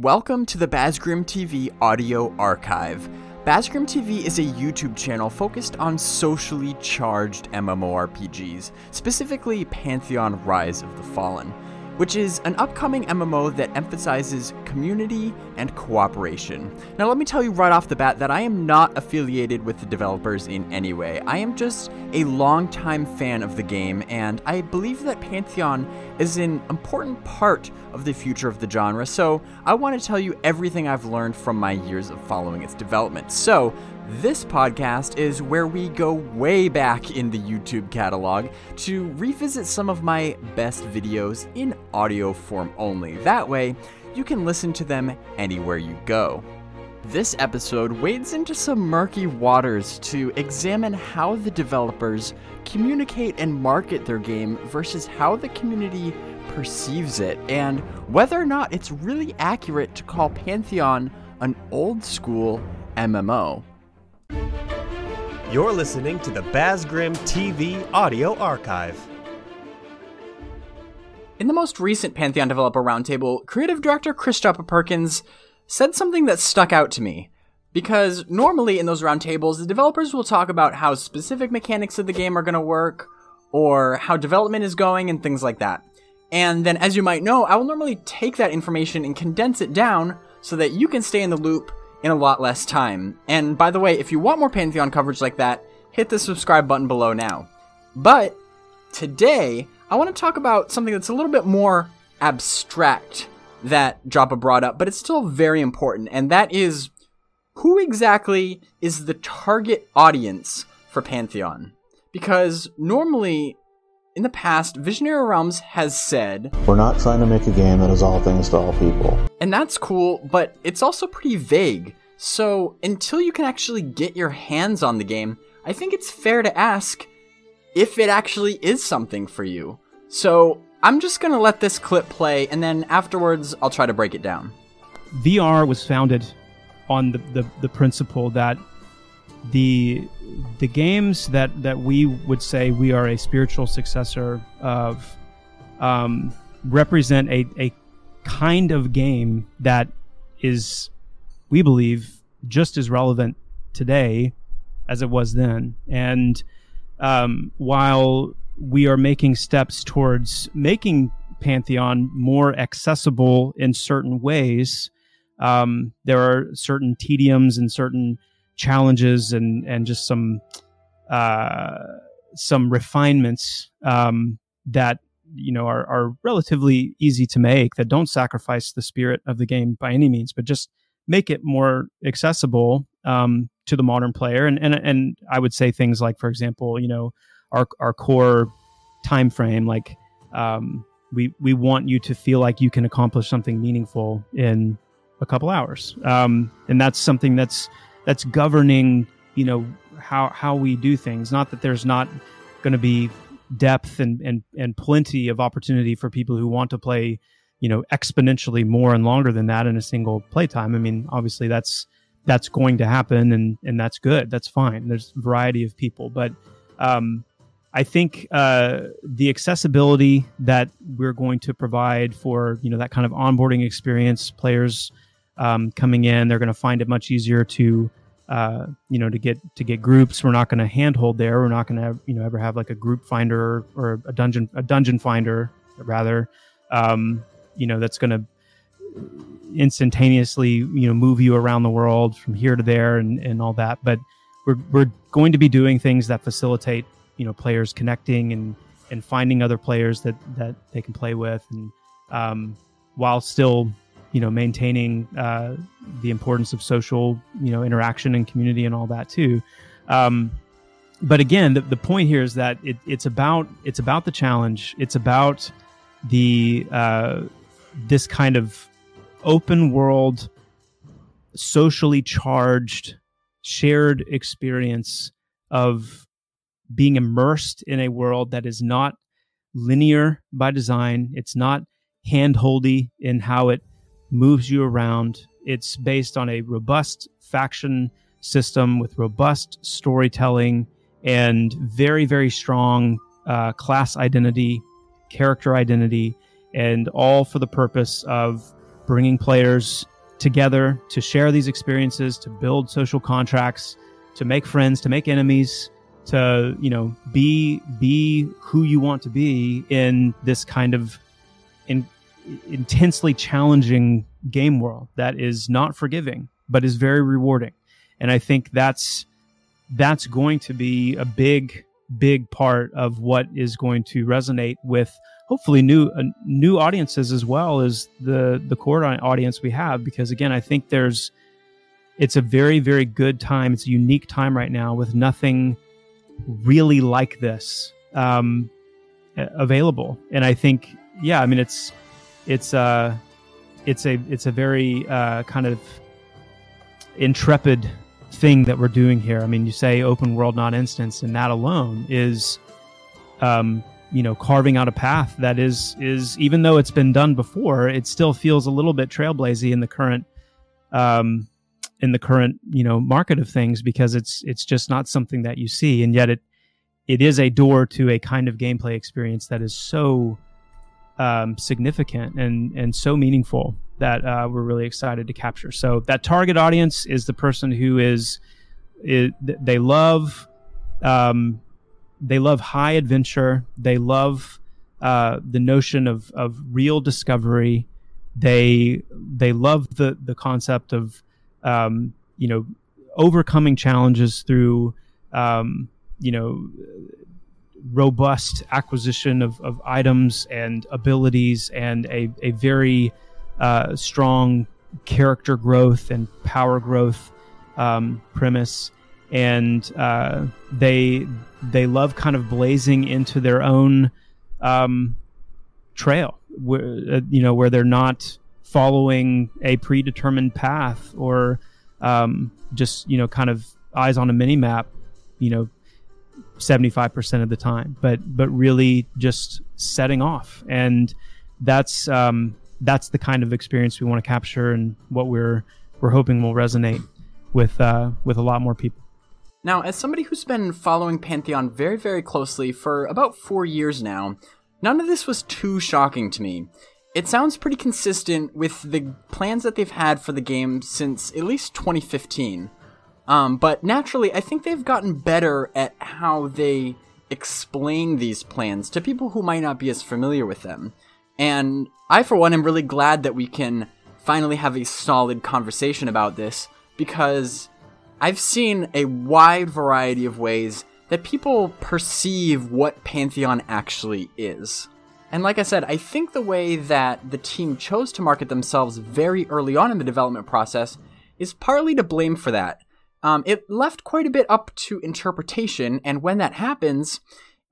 Welcome to the Bazgrim TV audio archive. Bazgrim TV is a YouTube channel focused on socially charged MMORPGs, specifically Pantheon Rise of the Fallen which is an upcoming MMO that emphasizes community and cooperation. Now, let me tell you right off the bat that I am not affiliated with the developers in any way. I am just a longtime fan of the game, and I believe that Pantheon is an important part of the future of the genre, so I want to tell you everything I've learned from my years of following its development. So, this podcast is where we go way back in the YouTube catalog to revisit some of my best videos in audio form only. That way, you can listen to them anywhere you go. This episode wades into some murky waters to examine how the developers communicate and market their game versus how the community perceives it, and whether or not it's really accurate to call Pantheon an old school MMO. You're listening to the Bazgrim TV audio archive. In the most recent Pantheon Developer Roundtable, creative director Christopher Perkins said something that stuck out to me. Because normally in those roundtables, the developers will talk about how specific mechanics of the game are going to work, or how development is going, and things like that. And then, as you might know, I will normally take that information and condense it down so that you can stay in the loop in a lot less time. And by the way, if you want more Pantheon coverage like that, hit the subscribe button below now. But today, I want to talk about something that's a little bit more abstract that Joppa brought up, but it's still very important, and that is who exactly is the target audience for Pantheon? Because normally, in the past, Visionary Realms has said, We're not trying to make a game that is all things to all people. And that's cool, but it's also pretty vague. So, until you can actually get your hands on the game, I think it's fair to ask if it actually is something for you. So, I'm just gonna let this clip play, and then afterwards, I'll try to break it down. VR was founded on the, the, the principle that the the games that that we would say we are a spiritual successor of um, represent a, a kind of game that is we believe just as relevant today as it was then. And um, while we are making steps towards making pantheon more accessible in certain ways um, there are certain tediums and certain challenges and and just some uh, some refinements um, that you know are, are relatively easy to make that don't sacrifice the spirit of the game by any means, but just make it more accessible um, to the modern player. And and and I would say things like, for example, you know, our our core time frame, like um, we we want you to feel like you can accomplish something meaningful in a couple hours, um, and that's something that's that's governing you know how how we do things. Not that there's not going to be depth and, and and plenty of opportunity for people who want to play you know exponentially more and longer than that in a single playtime. I mean obviously that's that's going to happen and and that's good. That's fine. There's a variety of people. But um, i think uh, the accessibility that we're going to provide for you know that kind of onboarding experience players um, coming in. They're going to find it much easier to, uh, you know, to get to get groups. We're not going to handhold there. We're not going to, you know, ever have like a group finder or a dungeon a dungeon finder rather. Um, you know, that's going to instantaneously, you know, move you around the world from here to there and, and all that. But we're we're going to be doing things that facilitate, you know, players connecting and and finding other players that that they can play with and um, while still you know maintaining uh, the importance of social you know interaction and community and all that too. Um, but again the, the point here is that it, it's about it's about the challenge. It's about the uh, this kind of open world socially charged shared experience of being immersed in a world that is not linear by design. It's not handholdy in how it moves you around. It's based on a robust faction system with robust storytelling and very, very strong uh, class identity, character identity, and all for the purpose of bringing players together to share these experiences, to build social contracts, to make friends, to make enemies, to you know be be who you want to be in this kind of in, intensely challenging game world that is not forgiving but is very rewarding. And i think that's that's going to be a big big part of what is going to resonate with hopefully new uh, new audiences as well as the the core audience we have. Because again i think there's it's a very very good time. It's a unique time right now with nothing really like this um, available. And i think yeah i mean it's it's uh it's a it's a very uh, kind of intrepid thing that we're doing here. I mean you say open world not instance and that alone is um you know carving out a path that is is even though it's been done before it still feels a little bit trailblazy in the current um in the current you know market of things because it's it's just not something that you see. And yet it it is a door to a kind of gameplay experience that is so um, significant and and so meaningful that uh, we're really excited to capture. So that target audience is the person who is, is they love um, they love high adventure. They love uh, the notion of of real discovery. They they love the the concept of um, you know overcoming challenges through um, you know robust acquisition of, of items and abilities and a, a very uh, strong character growth and power growth um, premise. And uh, they they love kind of blazing into their own um, trail, where uh, you know where they're not following a predetermined path or um, just you know kind of eyes on a mini map, you know, seventy five percent of the time, but but really just setting off, and that's um, that's the kind of experience we want to capture, and what we're we're hoping will resonate with uh, with a lot more people. Now, as somebody who's been following Pantheon very, very closely for about four years now, none of this was too shocking to me. It sounds pretty consistent with the plans that they've had for the game since at least 2015. Um, but naturally, I think they've gotten better at how they explain these plans to people who might not be as familiar with them. And I, for one, am really glad that we can finally have a solid conversation about this because I've seen a wide variety of ways that people perceive what Pantheon actually is. And like I said, I think the way that the team chose to market themselves very early on in the development process is partly to blame for that. Um, it left quite a bit up to interpretation, and when that happens,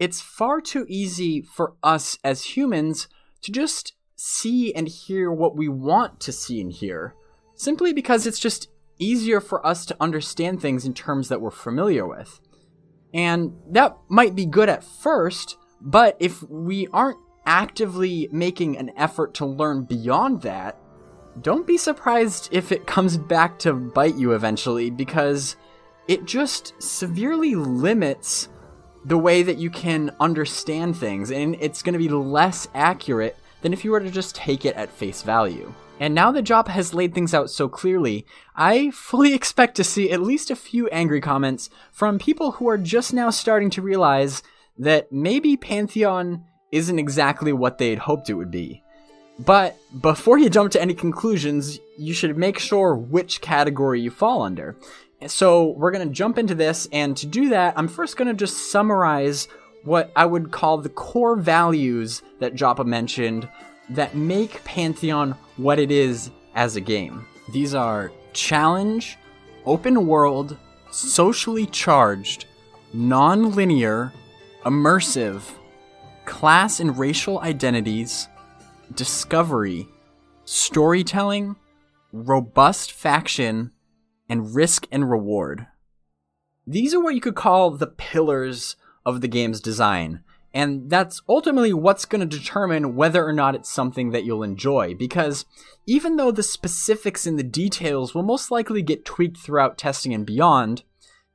it's far too easy for us as humans to just see and hear what we want to see and hear, simply because it's just easier for us to understand things in terms that we're familiar with. And that might be good at first, but if we aren't actively making an effort to learn beyond that, don't be surprised if it comes back to bite you eventually because it just severely limits the way that you can understand things and it's going to be less accurate than if you were to just take it at face value. And now that Jop has laid things out so clearly, I fully expect to see at least a few angry comments from people who are just now starting to realize that maybe Pantheon isn't exactly what they'd hoped it would be. But before you jump to any conclusions, you should make sure which category you fall under. So we're going to jump into this, and to do that, I'm first going to just summarize what I would call the core values that Joppa mentioned that make Pantheon what it is as a game. These are challenge, open world, socially charged, non linear, immersive, class and racial identities, discovery, storytelling, robust faction, and risk and reward. These are what you could call the pillars of the game's design, and that's ultimately what's going to determine whether or not it's something that you'll enjoy, because even though the specifics and the details will most likely get tweaked throughout testing and beyond,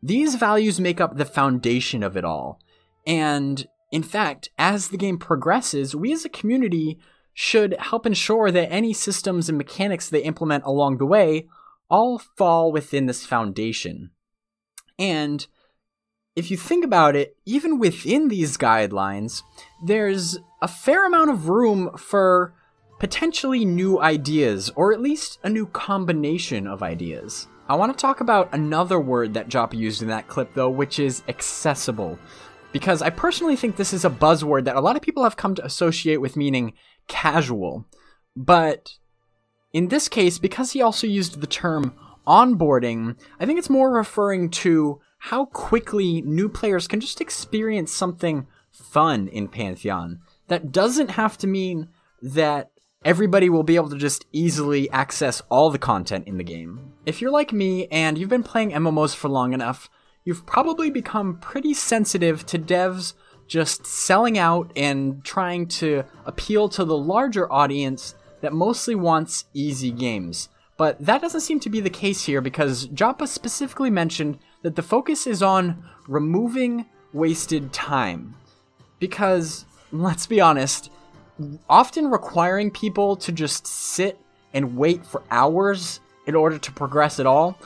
these values make up the foundation of it all. And in fact, as the game progresses, we as a community should help ensure that any systems and mechanics they implement along the way all fall within this foundation. And if you think about it, even within these guidelines, there's a fair amount of room for potentially new ideas, or at least a new combination of ideas. I want to talk about another word that Joppa used in that clip, though, which is accessible. Because I personally think this is a buzzword that a lot of people have come to associate with meaning casual. But in this case, because he also used the term onboarding, I think it's more referring to how quickly new players can just experience something fun in Pantheon. That doesn't have to mean that everybody will be able to just easily access all the content in the game. If you're like me and you've been playing MMOs for long enough, you've probably become pretty sensitive to devs just selling out and trying to appeal to the larger audience that mostly wants easy games. But that doesn't seem to be the case here because Joppa specifically mentioned that the focus is on removing wasted time. Because, let's be honest, often requiring people to just sit and wait for hours in order to progress at all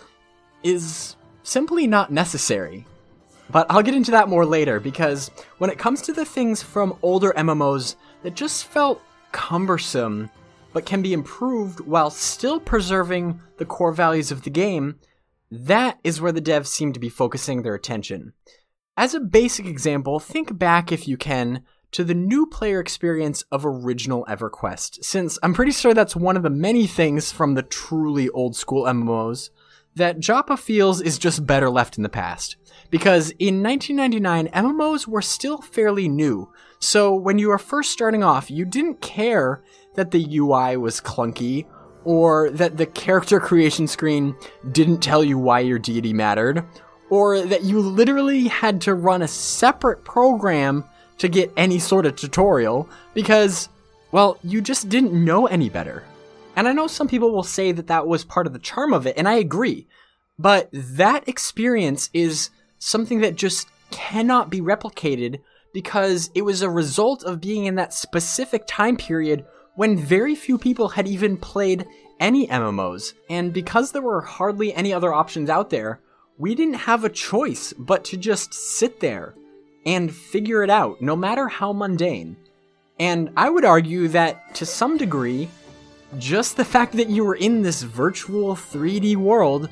is simply not necessary. But I'll get into that more later because when it comes to the things from older MMOs that just felt cumbersome but can be improved while still preserving the core values of the game, that is where the devs seem to be focusing their attention. As a basic example, think back if you can to the new player experience of original EverQuest, since I'm pretty sure that's one of the many things from the truly old school MMOs that Joppa feels is just better left in the past. Because in 1999, MMOs were still fairly new, so when you were first starting off, you didn't care that the UI was clunky or that the character creation screen didn't tell you why your deity mattered, or that you literally had to run a separate program to get any sort of tutorial because, well, you just didn't know any better. And I know some people will say that that was part of the charm of it, and I agree. But that experience is something that just cannot be replicated because it was a result of being in that specific time period when very few people had even played any MMOs. And because there were hardly any other options out there, we didn't have a choice but to just sit there and figure it out, no matter how mundane. And I would argue that to some degree, just the fact that you were in this virtual 3D world,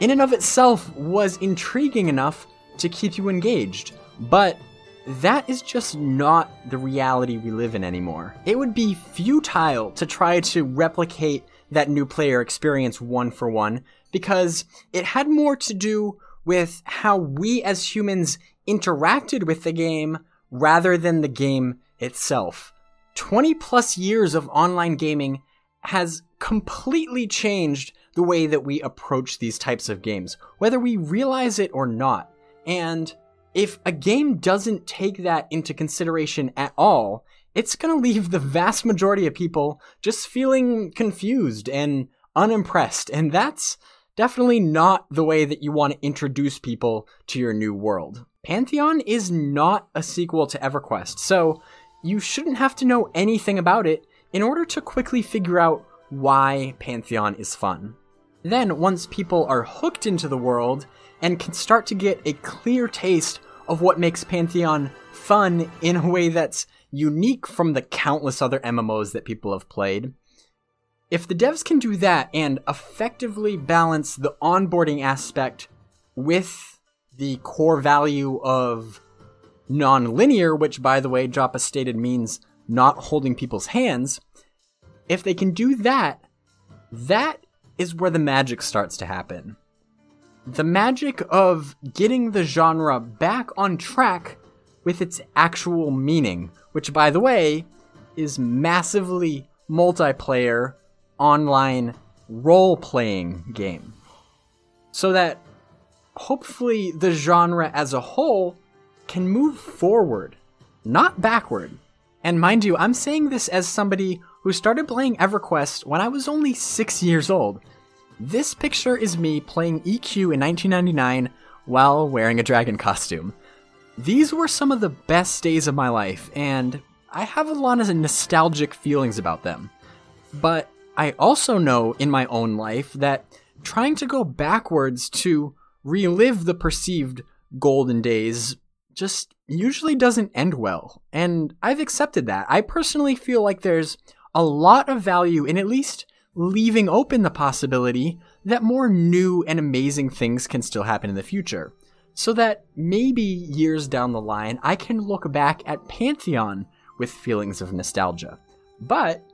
in and of itself, was intriguing enough to keep you engaged. But that is just not the reality we live in anymore. It would be futile to try to replicate that new player experience one for one because it had more to do with how we as humans interacted with the game rather than the game itself. 20 plus years of online gaming has completely changed the way that we approach these types of games, whether we realize it or not. And if a game doesn't take that into consideration at all, it's going to leave the vast majority of people just feeling confused and unimpressed. And that's definitely not the way that you want to introduce people to your new world. Pantheon is not a sequel to EverQuest, so you shouldn't have to know anything about it in order to quickly figure out why Pantheon is fun. Then, once people are hooked into the world and can start to get a clear taste of what makes Pantheon fun in a way that's unique from the countless other MMOs that people have played, if the devs can do that and effectively balance the onboarding aspect with the core value of non-linear, which by the way, Joppa stated means not holding people's hands, if they can do that, that is where the magic starts to happen. The magic of getting the genre back on track with its actual meaning, which by the way, is massively multiplayer online role playing game. So that hopefully the genre as a whole can move forward, not backward. And mind you, I'm saying this as somebody who started playing EverQuest when I was only six years old. This picture is me playing EQ in 1999 while wearing a dragon costume. These were some of the best days of my life, and I have a lot of nostalgic feelings about them. But I also know in my own life that trying to go backwards to relive the perceived golden days just usually doesn't end well. And I've accepted that. I personally feel like there's a lot of value in at least leaving open the possibility that more new and amazing things can still happen in the future. So that maybe years down the line, I can look back at Pantheon with feelings of nostalgia. But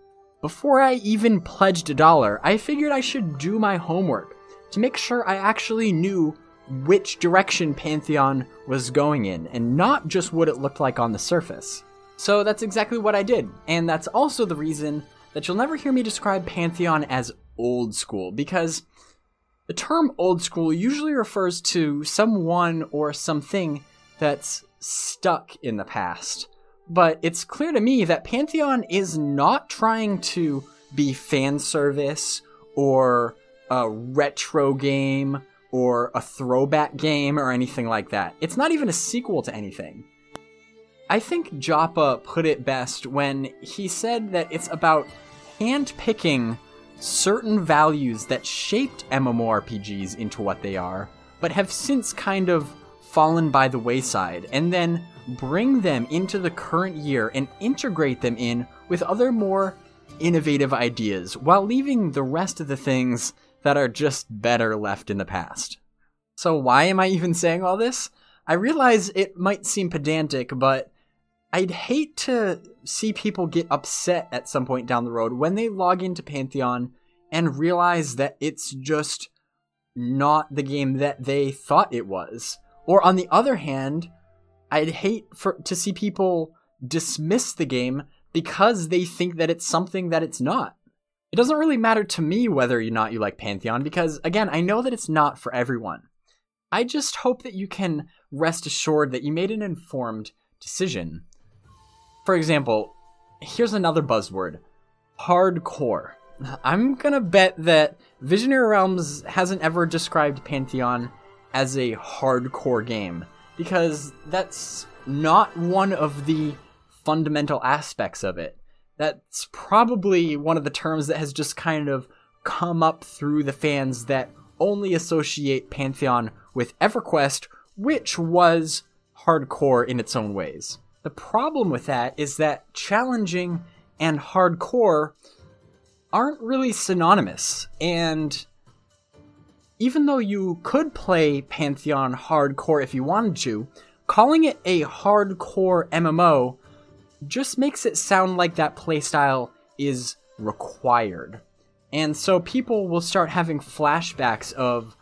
before I even pledged a dollar, I figured I should do my homework to make sure I actually knew which direction Pantheon was going in, and not just what it looked like on the surface. So that's exactly what I did, and that's also the reason that you'll never hear me describe Pantheon as old school, because the term old school usually refers to someone or something that's stuck in the past. But it's clear to me that Pantheon is not trying to be fan service or a retro game or a throwback game or anything like that. It's not even a sequel to anything. I think Joppa put it best when he said that it's about handpicking certain values that shaped MMORPGs into what they are, but have since kind of fallen by the wayside, and then bring them into the current year and integrate them in with other more innovative ideas while leaving the rest of the things that are just better left in the past. So, why am I even saying all this? I realize it might seem pedantic, but I'd hate to see people get upset at some point down the road when they log into Pantheon and realize that it's just not the game that they thought it was. Or on the other hand, I'd hate for to see people dismiss the game because they think that it's something that it's not. It doesn't really matter to me whether or not you like Pantheon because again, I know that it's not for everyone. I just hope that you can rest assured that you made an informed decision. For example, here's another buzzword hardcore. I'm gonna bet that Visionary Realms hasn't ever described Pantheon as a hardcore game, because that's not one of the fundamental aspects of it. That's probably one of the terms that has just kind of come up through the fans that only associate Pantheon with EverQuest, which was hardcore in its own ways. The problem with that is that challenging and hardcore aren't really synonymous, and even though you could play Pantheon hardcore if you wanted to, calling it a hardcore MMO just makes it sound like that playstyle is required. And so people will start having flashbacks of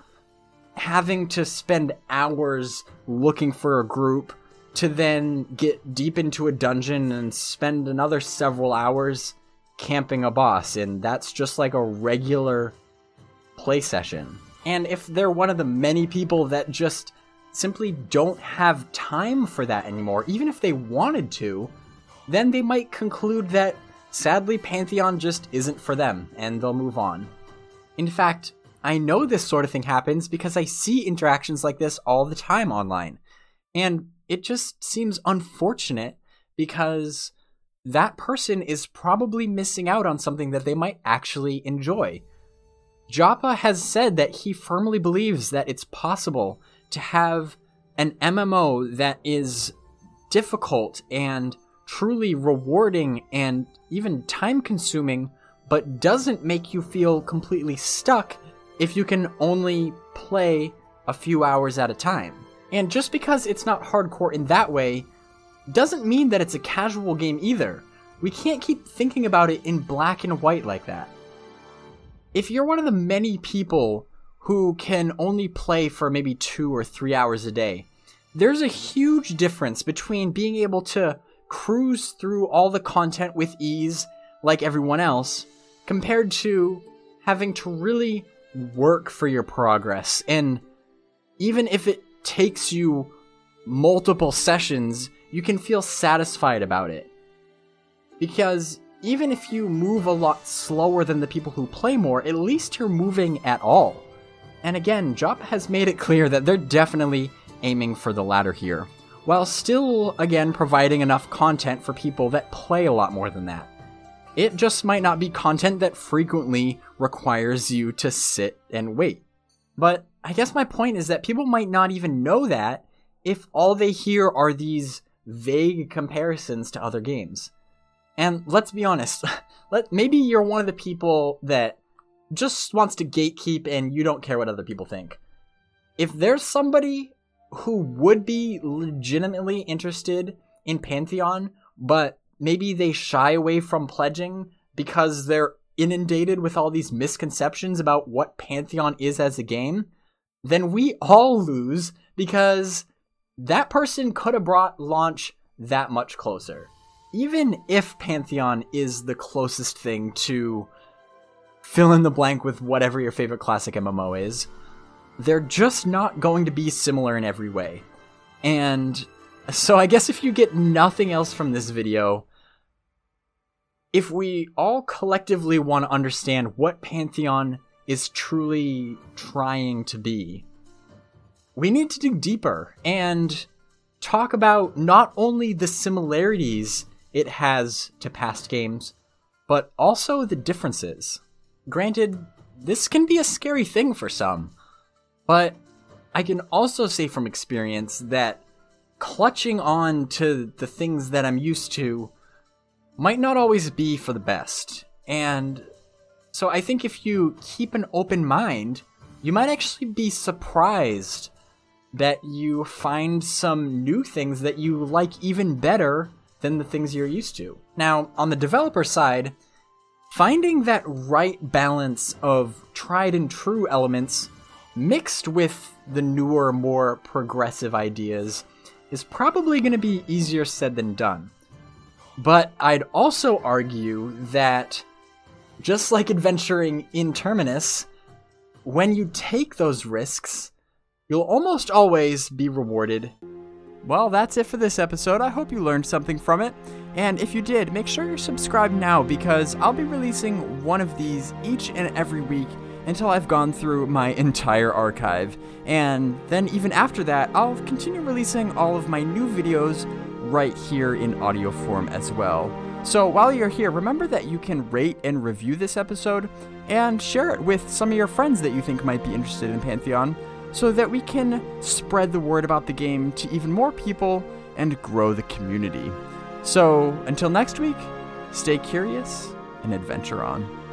having to spend hours looking for a group to then get deep into a dungeon and spend another several hours camping a boss. And that's just like a regular play session. And if they're one of the many people that just simply don't have time for that anymore, even if they wanted to, then they might conclude that sadly Pantheon just isn't for them and they'll move on. In fact, I know this sort of thing happens because I see interactions like this all the time online. And it just seems unfortunate because that person is probably missing out on something that they might actually enjoy. Joppa has said that he firmly believes that it's possible to have an MMO that is difficult and truly rewarding and even time consuming, but doesn't make you feel completely stuck if you can only play a few hours at a time. And just because it's not hardcore in that way, doesn't mean that it's a casual game either. We can't keep thinking about it in black and white like that if you're one of the many people who can only play for maybe two or three hours a day, there's a huge difference between being able to cruise through all the content with ease like everyone else compared to having to really work for your progress. And even if it takes you multiple sessions, you can feel satisfied about it. Because even if you move a lot slower than the people who play more, at least you're moving at all. And again, Jop has made it clear that they're definitely aiming for the latter here. While still, again, providing enough content for people that play a lot more than that. It just might not be content that frequently requires you to sit and wait. But I guess my point is that people might not even know that if all they hear are these vague comparisons to other games. And let's be honest, let maybe you're one of the people that just wants to gatekeep and you don't care what other people think. If there's somebody who would be legitimately interested in Pantheon, but maybe they shy away from pledging because they're inundated with all these misconceptions about what Pantheon is as a game, then we all lose because that person could have brought launch that much closer. Even if Pantheon is the closest thing to fill in the blank with whatever your favorite classic MMO is, they're just not going to be similar in every way. And so I guess if you get nothing else from this video, if we all collectively want to understand what Pantheon is truly trying to be, we need to dig deeper and talk about not only the similarities it has to past games, but also the differences. Granted, this can be a scary thing for some, but I can also say from experience that clutching on to the things that I'm used to might not always be for the best. And so I think if you keep an open mind, you might actually be surprised that you find some new things that you like even better than the things you're used to. Now, on the developer side, finding that right balance of tried and true elements mixed with the newer, more progressive ideas is probably going to be easier said than done. But I'd also argue that just like adventuring in Terminus, when you take those risks, you'll almost always be rewarded. Well, that's it for this episode. I hope you learned something from it. And if you did, make sure you're subscribed now because I'll be releasing one of these each and every week until I've gone through my entire archive. And then, even after that, I'll continue releasing all of my new videos right here in audio form as well. So while you're here, remember that you can rate and review this episode and share it with some of your friends that you think might be interested in Pantheon so that we can spread the word about the game to even more people and grow the community. So until next week, stay curious and adventure on.